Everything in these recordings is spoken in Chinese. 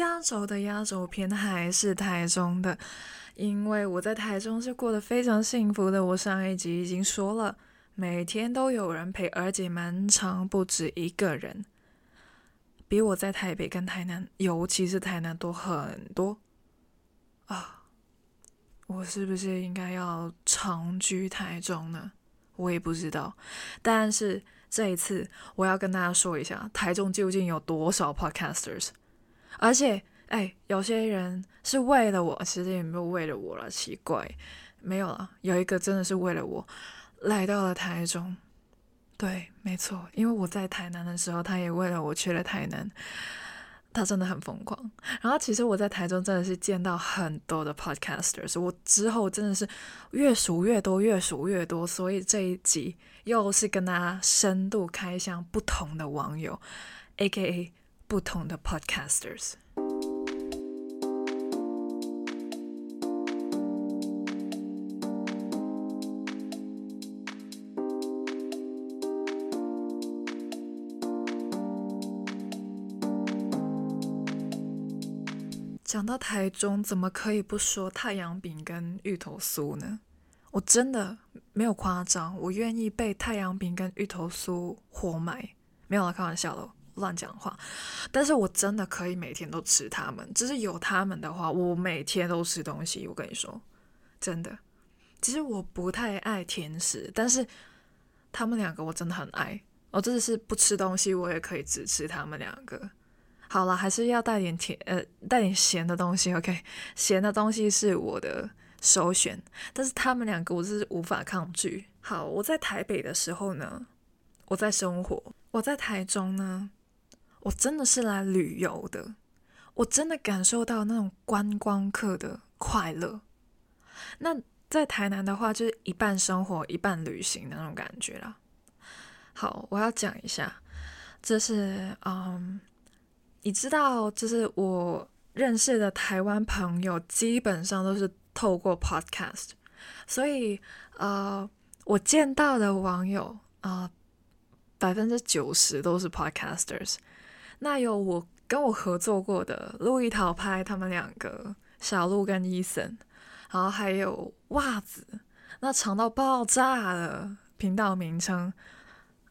压轴的压轴片还是台中的，因为我在台中是过得非常幸福的。我上一集已经说了，每天都有人陪，而且蛮长，不止一个人，比我在台北跟台南，尤其是台南多很多啊！我是不是应该要长居台中呢？我也不知道，但是这一次我要跟大家说一下，台中究竟有多少 podcasters。而且，哎，有些人是为了我，其实也没有为了我了，奇怪，没有了。有一个真的是为了我来到了台中，对，没错，因为我在台南的时候，他也为了我去了台南，他真的很疯狂。然后，其实我在台中真的是见到很多的 podcasters，我之后真的是越数越多，越数越多，所以这一集又是跟大家深度开箱不同的网友，A.K.A。不同的 podcasters。讲到台中，怎么可以不说太阳饼跟芋头酥呢？我真的没有夸张，我愿意被太阳饼跟芋头酥活埋。没有了，开玩笑了。乱讲话，但是我真的可以每天都吃它们。只是有它们的话，我每天都吃东西。我跟你说，真的。其实我不太爱甜食，但是他们两个我真的很爱。我真的是不吃东西，我也可以只吃他们两个。好了，还是要带点甜，呃，带点咸的东西。OK，咸的东西是我的首选，但是他们两个我是无法抗拒。好，我在台北的时候呢，我在生活；我在台中呢。我真的是来旅游的，我真的感受到那种观光客的快乐。那在台南的话，就是一半生活一半旅行的那种感觉啦。好，我要讲一下，这是嗯，你知道，就是我认识的台湾朋友基本上都是透过 Podcast，所以呃，我见到的网友啊，百分之九十都是 Podcasters。那有我跟我合作过的路易桃拍，他们两个小鹿跟伊森，然后还有袜子，那长到爆炸的频道名称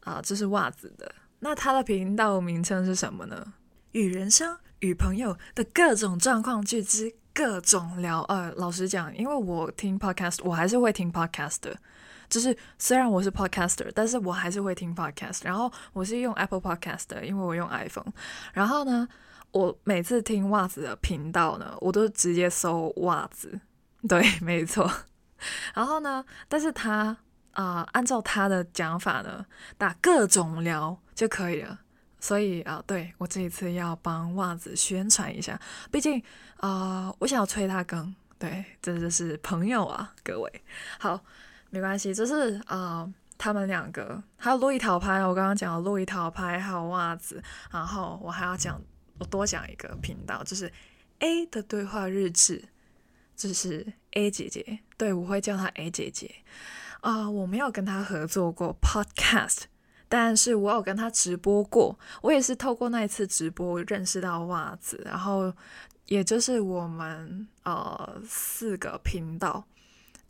啊，这是袜子的。那他的频道名称是什么呢？与人生与朋友的各种状况聚知各种聊。呃，老实讲，因为我听 podcast，我还是会听 podcast 的。就是虽然我是 podcaster，但是我还是会听 podcast。然后我是用 Apple Podcast 的，因为我用 iPhone。然后呢，我每次听袜子的频道呢，我都直接搜袜子。对，没错。然后呢，但是他啊，按照他的讲法呢，打各种聊就可以了。所以啊，对我这一次要帮袜子宣传一下，毕竟啊，我想要催他更。对，这就是朋友啊，各位好。没关系，就是啊，他们两个还有路易桃拍，我刚刚讲了路易桃拍，还有袜子，然后我还要讲，我多讲一个频道，就是 A 的对话日志，就是 A 姐姐，对我会叫她 A 姐姐啊，我没有跟她合作过 Podcast，但是我有跟她直播过，我也是透过那一次直播认识到袜子，然后也就是我们呃四个频道。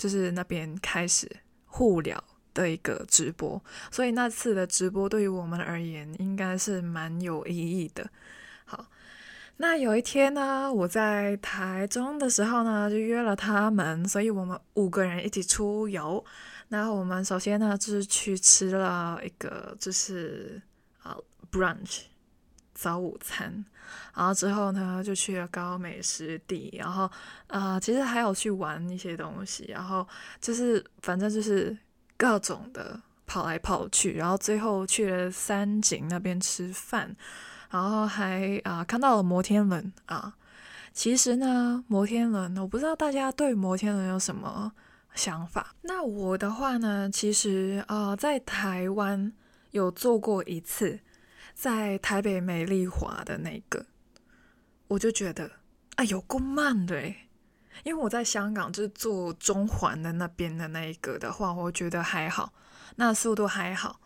就是那边开始互聊的一个直播，所以那次的直播对于我们而言应该是蛮有意义的。好，那有一天呢，我在台中的时候呢，就约了他们，所以我们五个人一起出游。然后我们首先呢，就是去吃了一个就是啊 brunch 早午餐。然后之后呢，就去了高美湿地，然后啊，其实还有去玩一些东西，然后就是反正就是各种的跑来跑去，然后最后去了三井那边吃饭，然后还啊看到了摩天轮啊。其实呢，摩天轮我不知道大家对摩天轮有什么想法。那我的话呢，其实啊在台湾有坐过一次。在台北美丽华的那个，我就觉得啊，有够慢的因为我在香港就是坐中环的那边的那一个的话，我觉得还好，那速度还好。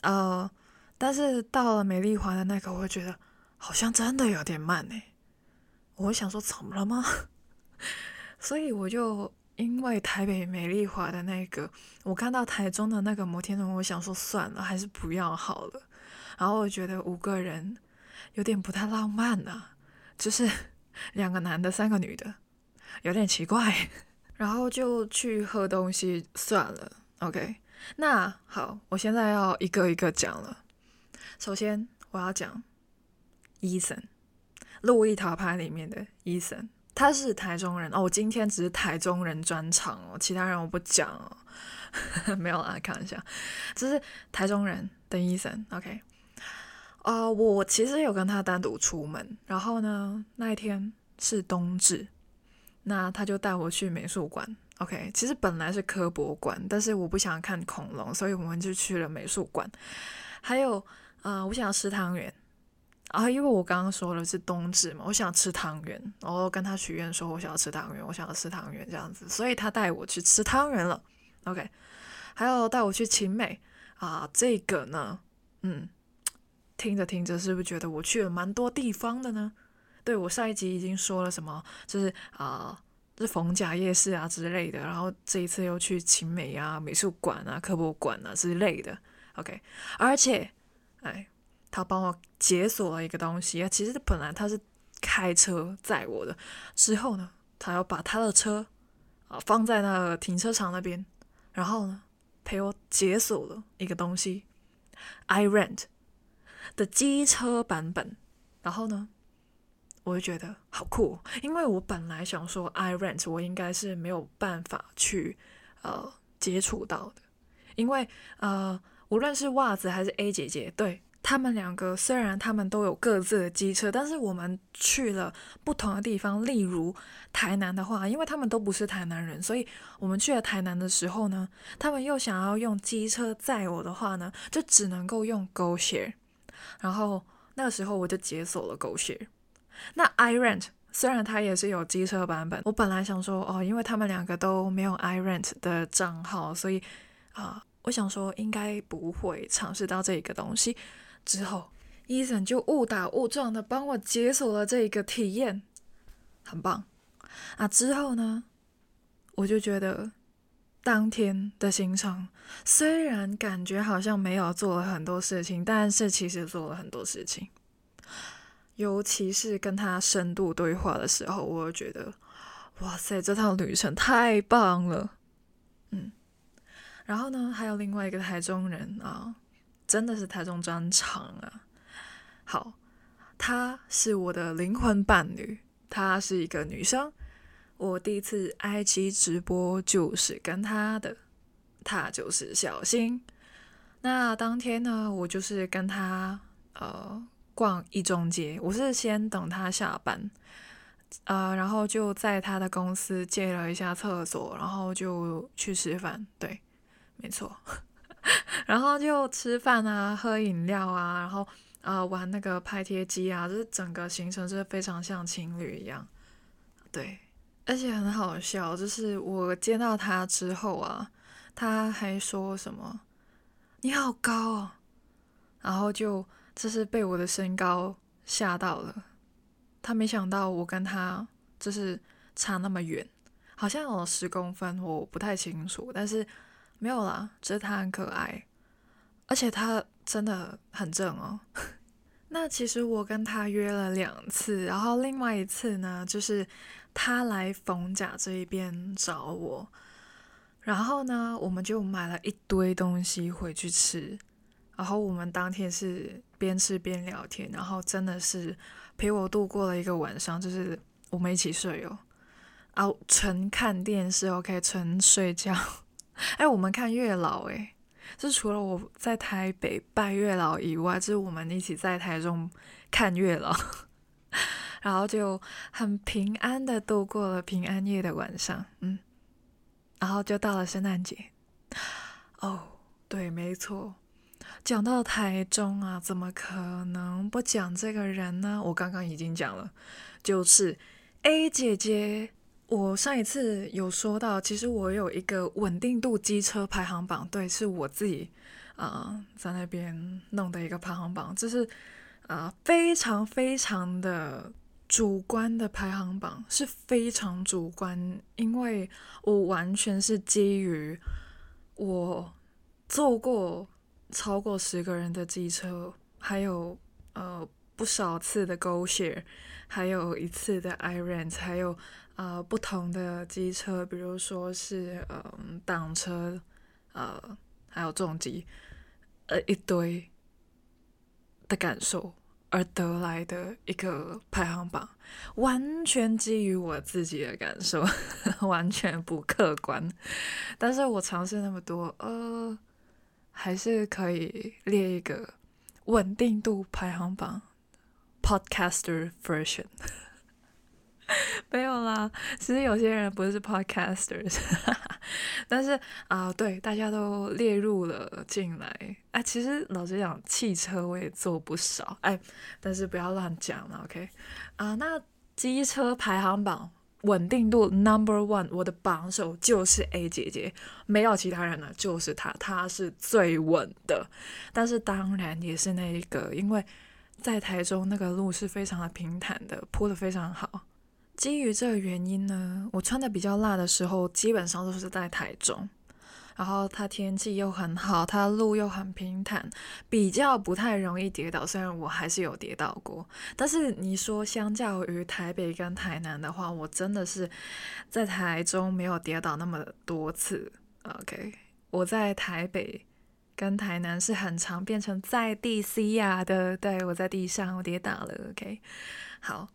呃，但是到了美丽华的那个，我觉得好像真的有点慢呢。我想说怎么了吗？所以我就因为台北美丽华的那个，我看到台中的那个摩天轮，我想说算了，还是不要好了。然后我觉得五个人有点不太浪漫呐，就是 两个男的，三个女的，有点奇怪。然后就去喝东西算了。OK，那好，我现在要一个一个讲了。首先我要讲伊森，路易桃牌里面的伊森。他是台中人哦，我今天只是台中人专场哦，其他人我不讲哦，没有啦，开玩笑，这是台中人的医生，OK，啊，我其实有跟他单独出门，然后呢，那一天是冬至，那他就带我去美术馆，OK，其实本来是科博馆，但是我不想看恐龙，所以我们就去了美术馆，还有啊，我想要吃汤圆。啊，因为我刚刚说了是冬至嘛，我想吃汤圆，然后跟他许愿说，我想要吃汤圆，我想要吃汤圆这样子，所以他带我去吃汤圆了。OK，还有带我去秦美啊，这个呢，嗯，听着听着，是不是觉得我去了蛮多地方的呢？对我上一集已经说了什么，就是啊，是逢甲夜市啊之类的，然后这一次又去秦美啊、美术馆啊、科博馆啊之类的。OK，而且，哎。他帮我解锁了一个东西啊，其实本来他是开车载我的，之后呢，他要把他的车啊放在那个停车场那边，然后呢陪我解锁了一个东西，i rent 的机车版本，然后呢，我就觉得好酷，因为我本来想说 i rent 我应该是没有办法去呃接触到的，因为呃无论是袜子还是 A 姐姐，对。他们两个虽然他们都有各自的机车，但是我们去了不同的地方。例如台南的话，因为他们都不是台南人，所以我们去了台南的时候呢，他们又想要用机车载我的话呢，就只能够用 Go Share。然后那个时候我就解锁了狗血。那 I Rent 虽然它也是有机车版本，我本来想说哦，因为他们两个都没有 I Rent 的账号，所以啊，我想说应该不会尝试到这个东西。之后，伊森就误打误撞的帮我解锁了这一个体验，很棒啊！之后呢，我就觉得当天的行程虽然感觉好像没有做了很多事情，但是其实做了很多事情。尤其是跟他深度对话的时候，我觉得哇塞，这趟旅程太棒了。嗯，然后呢，还有另外一个台中人啊。真的是台中专场啊！好，她是我的灵魂伴侣，她是一个女生。我第一次 IG 直播就是跟他的，他就是小新。那当天呢，我就是跟他呃逛一中街，我是先等他下班，呃，然后就在他的公司借了一下厕所，然后就去吃饭。对，没错。然后就吃饭啊，喝饮料啊，然后啊玩那个拍贴机啊，就是整个行程是非常像情侣一样，对，而且很好笑，就是我见到他之后啊，他还说什么“你好高哦”，然后就就是被我的身高吓到了，他没想到我跟他就是差那么远，好像有十公分，我不太清楚，但是。没有啦，只是他很可爱，而且他真的很正哦。那其实我跟他约了两次，然后另外一次呢，就是他来逢甲这一边找我，然后呢，我们就买了一堆东西回去吃，然后我们当天是边吃边聊天，然后真的是陪我度过了一个晚上，就是我们一起睡哦，啊，纯看电视，OK，纯睡觉。哎，我们看月老，哎，就除了我在台北拜月老以外，就是我们一起在台中看月老，然后就很平安的度过了平安夜的晚上，嗯，然后就到了圣诞节。哦，对，没错，讲到台中啊，怎么可能不讲这个人呢？我刚刚已经讲了，就是 A 姐姐。我上一次有说到，其实我有一个稳定度机车排行榜，对，是我自己啊在那边弄的一个排行榜，就是啊非常非常的主观的排行榜是非常主观，因为我完全是基于我坐过超过十个人的机车，还有呃不少次的 Go Share，还有一次的 Iron，还有呃不同的机车，比如说是嗯挡车，呃还有重机，呃一堆的感受。而得来的一个排行榜，完全基于我自己的感受，完全不客观。但是我尝试那么多，呃，还是可以列一个稳定度排行榜，Podcaster version。没有啦，其实有些人不是 podcasters，但是啊，对，大家都列入了进来。哎，其实老实讲，汽车我也做不少，哎，但是不要乱讲了，OK？啊，那机车排行榜稳定度 number one，我的榜首就是 A 姐姐，没有其他人了，就是她，她是最稳的。但是当然也是那一个，因为在台中那个路是非常的平坦的，铺的非常好。基于这个原因呢，我穿的比较辣的时候，基本上都是在台中，然后它天气又很好，它路又很平坦，比较不太容易跌倒。虽然我还是有跌倒过，但是你说相较于台北跟台南的话，我真的是在台中没有跌倒那么多次。OK，我在台北跟台南是很常变成在地 C 呀的，对我在地上我跌倒了。OK，好。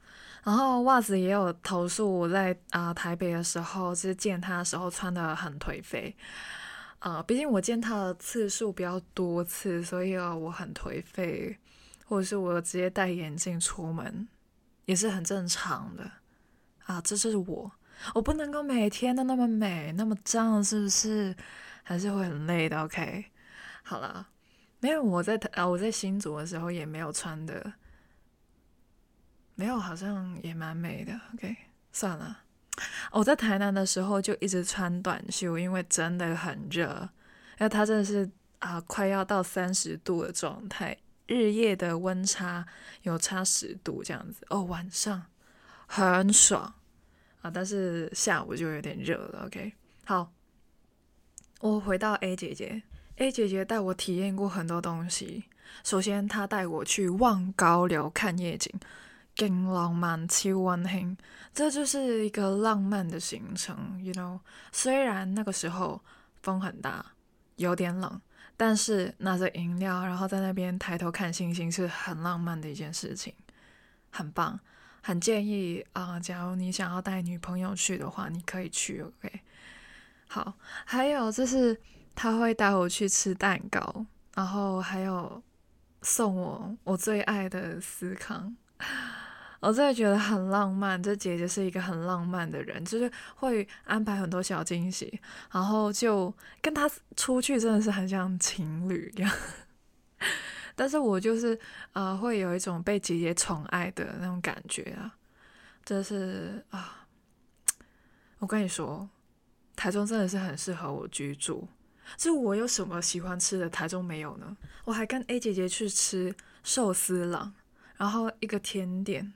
然后袜子也有投诉，我在啊台北的时候，就是见他的时候穿的很颓废，啊，毕竟我见他的次数比较多次，所以啊我很颓废，或者是我直接戴眼镜出门，也是很正常的，啊，这是我，我不能够每天都那么美那么脏，是不是？还是会很累的，OK？好了，没有我在台啊我在新竹的时候也没有穿的。没有，好像也蛮美的。OK，算了。我在台南的时候就一直穿短袖，因为真的很热。因为它真的是啊，快要到三十度的状态，日夜的温差有差十度这样子。哦，晚上很爽啊，但是下午就有点热了。OK，好，我回到 A 姐姐，A 姐姐带我体验过很多东西。首先，她带我去望高楼看夜景。更浪漫，超温馨，这就是一个浪漫的行程，you know。虽然那个时候风很大，有点冷，但是拿着饮料，然后在那边抬头看星星，是很浪漫的一件事情，很棒，很建议啊。假如你想要带女朋友去的话，你可以去，OK。好，还有就是他会带我去吃蛋糕，然后还有送我我最爱的司康。我真的觉得很浪漫，这姐姐是一个很浪漫的人，就是会安排很多小惊喜，然后就跟她出去真的是很像情侣一样。但是我就是呃，会有一种被姐姐宠爱的那种感觉啊，就是啊，我跟你说，台中真的是很适合我居住。就我有什么喜欢吃的，台中没有呢？我还跟 A 姐姐去吃寿司郎，然后一个甜点。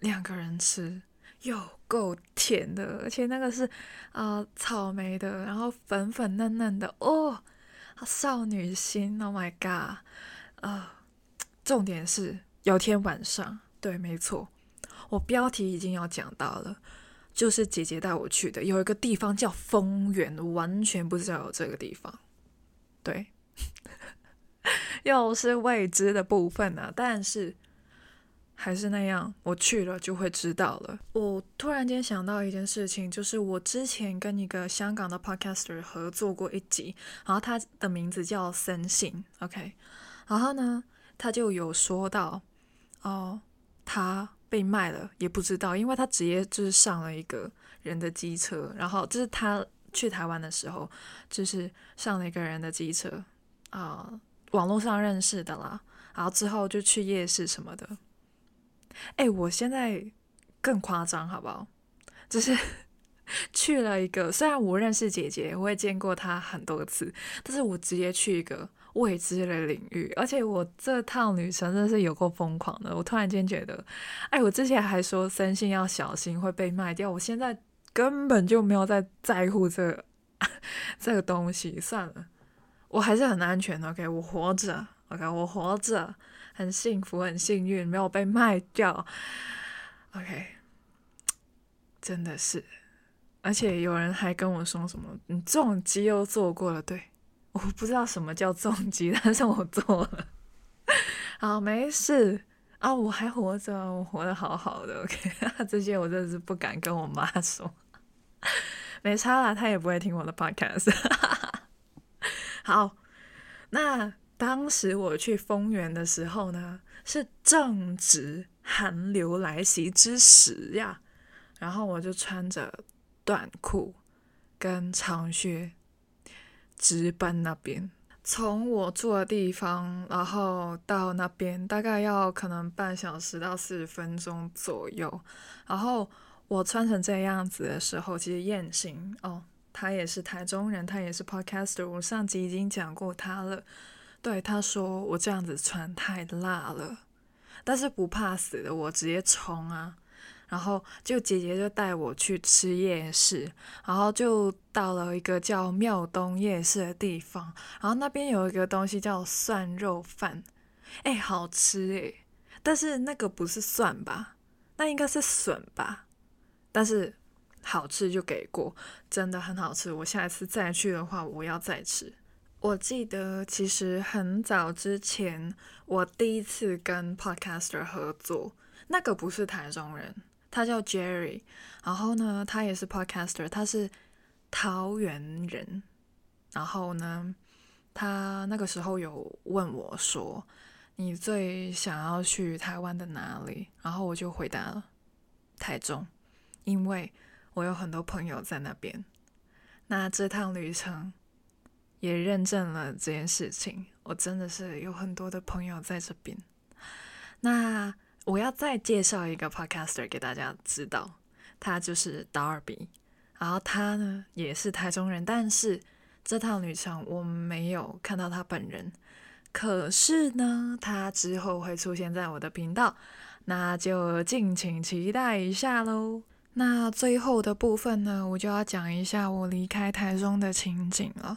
两个人吃有够甜的，而且那个是啊草莓的，然后粉粉嫩嫩的哦，少女心，Oh my god！啊，重点是有天晚上，对，没错，我标题已经要讲到了，就是姐姐带我去的，有一个地方叫丰原，完全不知道有这个地方，对，又是未知的部分呢，但是。还是那样，我去了就会知道了。我突然间想到一件事情，就是我之前跟一个香港的 podcaster 合作过一集，然后他的名字叫森信，OK，然后呢，他就有说到，哦，他被卖了也不知道，因为他直接就是上了一个人的机车，然后就是他去台湾的时候，就是上了一个人的机车，啊，网络上认识的啦，然后之后就去夜市什么的。哎，我现在更夸张，好不好？就是 去了一个，虽然我认识姐姐，我也见过她很多次，但是我直接去一个未知的领域。而且我这趟旅程真的是有够疯狂的。我突然间觉得，哎，我之前还说三星要小心会被卖掉，我现在根本就没有在在乎这 这个东西。算了，我还是很安全的。OK，我活着。OK，我活着，很幸福，很幸运，没有被卖掉。OK，真的是。而且有人还跟我说什么，你重机又做过了，对，我不知道什么叫重机，但是我做了，好，没事。啊，我还活着，我活得好好的，OK，这些我真的是不敢跟我妈说，没差啦，她也不会听我的 Podcast，好，那当时我去丰原的时候呢，是正值寒流来袭之时呀，然后我就穿着。短裤跟长靴值班那边，从我住的地方，然后到那边大概要可能半小时到四十分钟左右。然后我穿成这样子的时候，其实燕行哦，他也是台中人，他也是 podcaster，我上集已经讲过他了。对，他说我这样子穿太辣了，但是不怕死的，我直接冲啊！然后就姐姐就带我去吃夜市，然后就到了一个叫庙东夜市的地方，然后那边有一个东西叫蒜肉饭，哎，好吃哎，但是那个不是蒜吧？那应该是笋吧？但是好吃就给过，真的很好吃。我下一次再去的话，我要再吃。我记得其实很早之前，我第一次跟 Podcaster 合作，那个不是台中人。他叫 Jerry，然后呢，他也是 podcaster，他是桃园人。然后呢，他那个时候有问我说：“你最想要去台湾的哪里？”然后我就回答了台中，因为我有很多朋友在那边。那这趟旅程也认证了这件事情，我真的是有很多的朋友在这边。那。我要再介绍一个 podcaster 给大家知道，他就是 Darby，然后他呢也是台中人，但是这趟旅程我没有看到他本人，可是呢，他之后会出现在我的频道，那就敬请期待一下喽。那最后的部分呢，我就要讲一下我离开台中的情景了。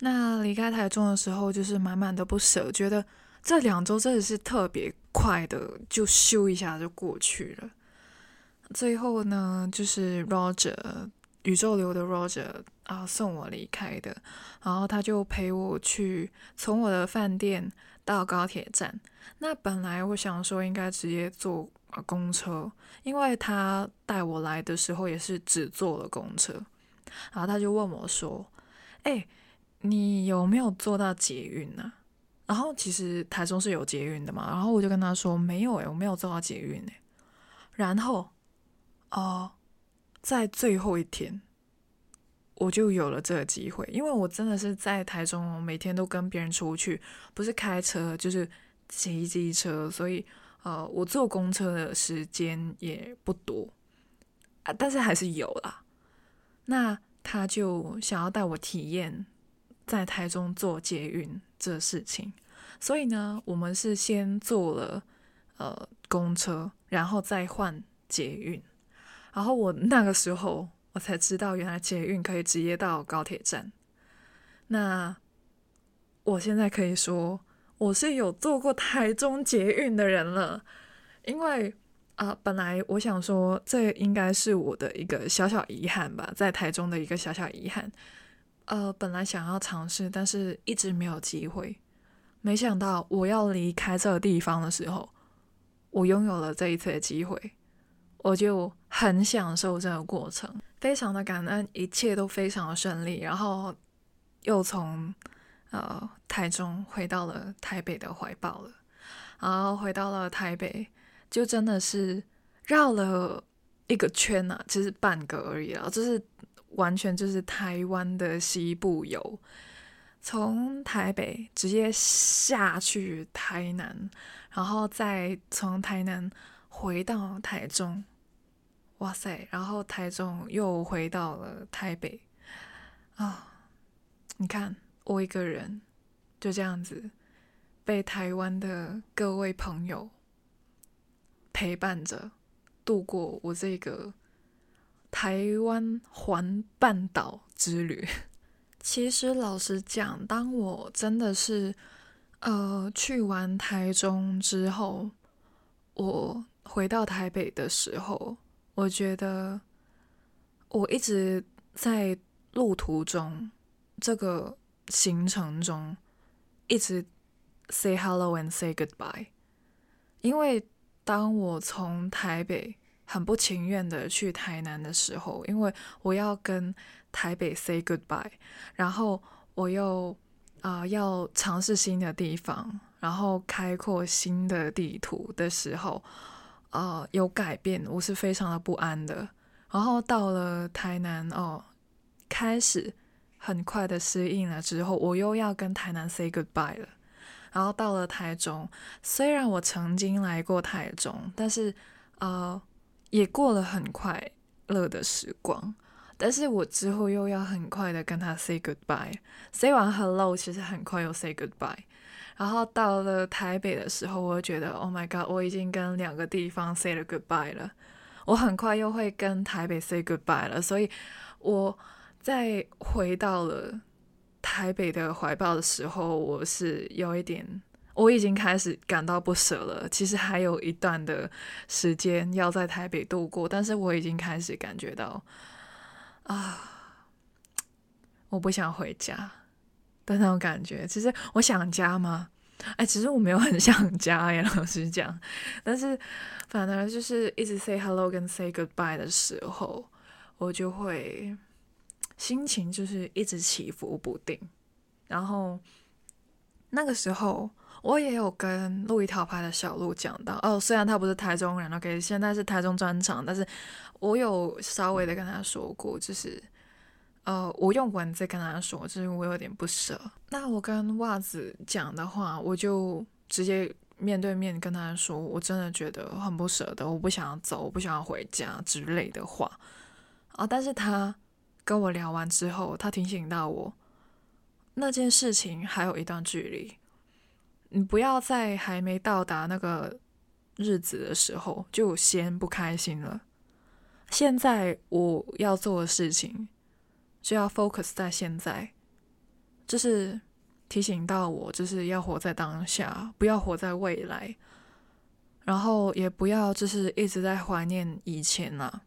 那离开台中的时候，就是满满的不舍，觉得。这两周真的是特别快的，就咻一下就过去了。最后呢，就是 Roger 宇宙流的 Roger 啊送我离开的，然后他就陪我去从我的饭店到高铁站。那本来我想说应该直接坐公车，因为他带我来的时候也是只坐了公车。然后他就问我说：“哎，你有没有坐到捷运呢？”然后其实台中是有捷运的嘛，然后我就跟他说没有诶，我没有坐到捷运诶。然后哦，在最后一天，我就有了这个机会，因为我真的是在台中，每天都跟别人出去，不是开车就是骑机车，所以呃，我坐公车的时间也不多啊，但是还是有啦。那他就想要带我体验在台中坐捷运。这事情，所以呢，我们是先坐了呃公车，然后再换捷运。然后我那个时候我才知道，原来捷运可以直接到高铁站。那我现在可以说，我是有坐过台中捷运的人了。因为啊，本来我想说，这应该是我的一个小小遗憾吧，在台中的一个小小遗憾。呃，本来想要尝试，但是一直没有机会。没想到我要离开这个地方的时候，我拥有了这一次的机会，我就很享受这个过程，非常的感恩，一切都非常的顺利。然后又从呃台中回到了台北的怀抱了，然后回到了台北，就真的是绕了一个圈呐，其实半个而已了，就是。完全就是台湾的西部游，从台北直接下去台南，然后再从台南回到台中，哇塞！然后台中又回到了台北，啊！你看我一个人就这样子被台湾的各位朋友陪伴着度过我这个台湾环半岛之旅。其实老实讲，当我真的是呃去完台中之后，我回到台北的时候，我觉得我一直在路途中这个行程中一直 say hello and say goodbye，因为当我从台北很不情愿的去台南的时候，因为我要跟台北 say goodbye，然后我又啊要尝试新的地方，然后开阔新的地图的时候，呃有改变，我是非常的不安的。然后到了台南哦，开始很快的适应了之后，我又要跟台南 say goodbye 了。然后到了台中，虽然我曾经来过台中，但是呃也过了很快乐的时光。但是我之后又要很快的跟他 say goodbye，say 完 hello，其实很快又 say goodbye。然后到了台北的时候，我觉得 oh my god，我已经跟两个地方 say 了 goodbye 了，我很快又会跟台北 say goodbye 了。所以我在回到了台北的怀抱的时候，我是有一点，我已经开始感到不舍了。其实还有一段的时间要在台北度过，但是我已经开始感觉到。啊，我不想回家的那种感觉。其实我想家吗？哎，其实我没有很想家耶，老实讲。但是反而就是一直 say hello 跟 say goodbye 的时候，我就会心情就是一直起伏不定。然后那个时候，我也有跟路易桃牌的小鹿讲到，哦，虽然他不是台中人，OK，现在是台中专场，但是。我有稍微的跟他说过，就是，呃，我用文字跟他说，就是我有点不舍。那我跟袜子讲的话，我就直接面对面跟他说，我真的觉得很不舍得，我不想要走，我不想要回家之类的话。啊，但是他跟我聊完之后，他提醒到我，那件事情还有一段距离，你不要在还没到达那个日子的时候就先不开心了。现在我要做的事情，就要 focus 在现在，就是提醒到我，就是要活在当下，不要活在未来，然后也不要就是一直在怀念以前啊，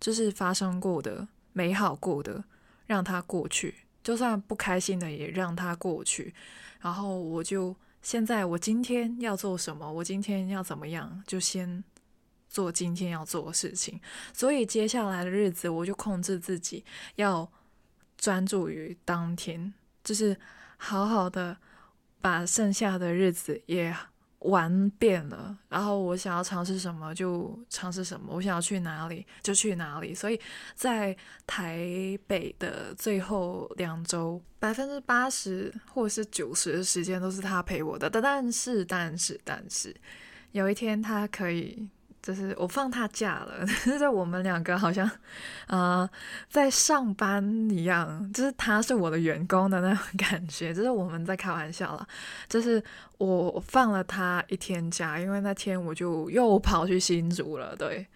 就是发生过的美好过的，让它过去，就算不开心的也让它过去，然后我就现在我今天要做什么，我今天要怎么样，就先。做今天要做的事情，所以接下来的日子我就控制自己，要专注于当天，就是好好的把剩下的日子也玩遍了。然后我想要尝试什么就尝试什么，我想要去哪里就去哪里。所以在台北的最后两周，百分之八十或者是九十的时间都是他陪我的。但但是但是但是，有一天他可以。就是我放他假了，就是我们两个好像，呃，在上班一样，就是他是我的员工的那种感觉，就是我们在开玩笑了。就是我放了他一天假，因为那天我就又跑去新竹了。对，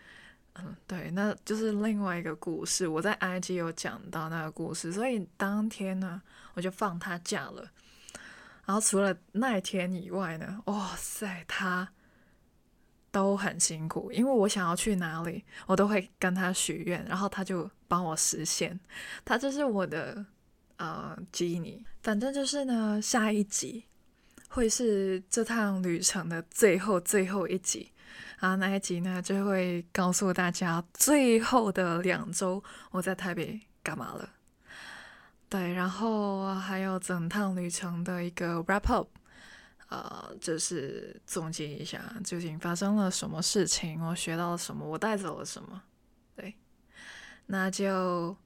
嗯，对，那就是另外一个故事。我在 IG 有讲到那个故事，所以当天呢，我就放他假了。然后除了那一天以外呢，哇塞，他。都很辛苦，因为我想要去哪里，我都会跟他许愿，然后他就帮我实现。他就是我的呃基尼。反正就是呢，下一集会是这趟旅程的最后最后一集，然后那一集呢就会告诉大家最后的两周我在台北干嘛了。对，然后还有整趟旅程的一个 wrap up。呃，就是总结一下，究竟发生了什么事情，我学到了什么，我带走了什么。对，那就，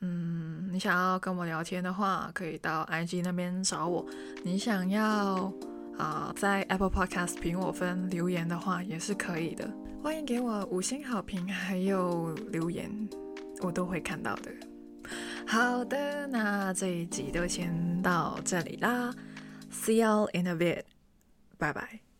嗯，你想要跟我聊天的话，可以到 IG 那边找我。你想要啊，在 Apple Podcast 评我分留言的话，也是可以的。欢迎给我五星好评，还有留言，我都会看到的。好的，那这一集就先到这里啦。See you in a bit，拜拜。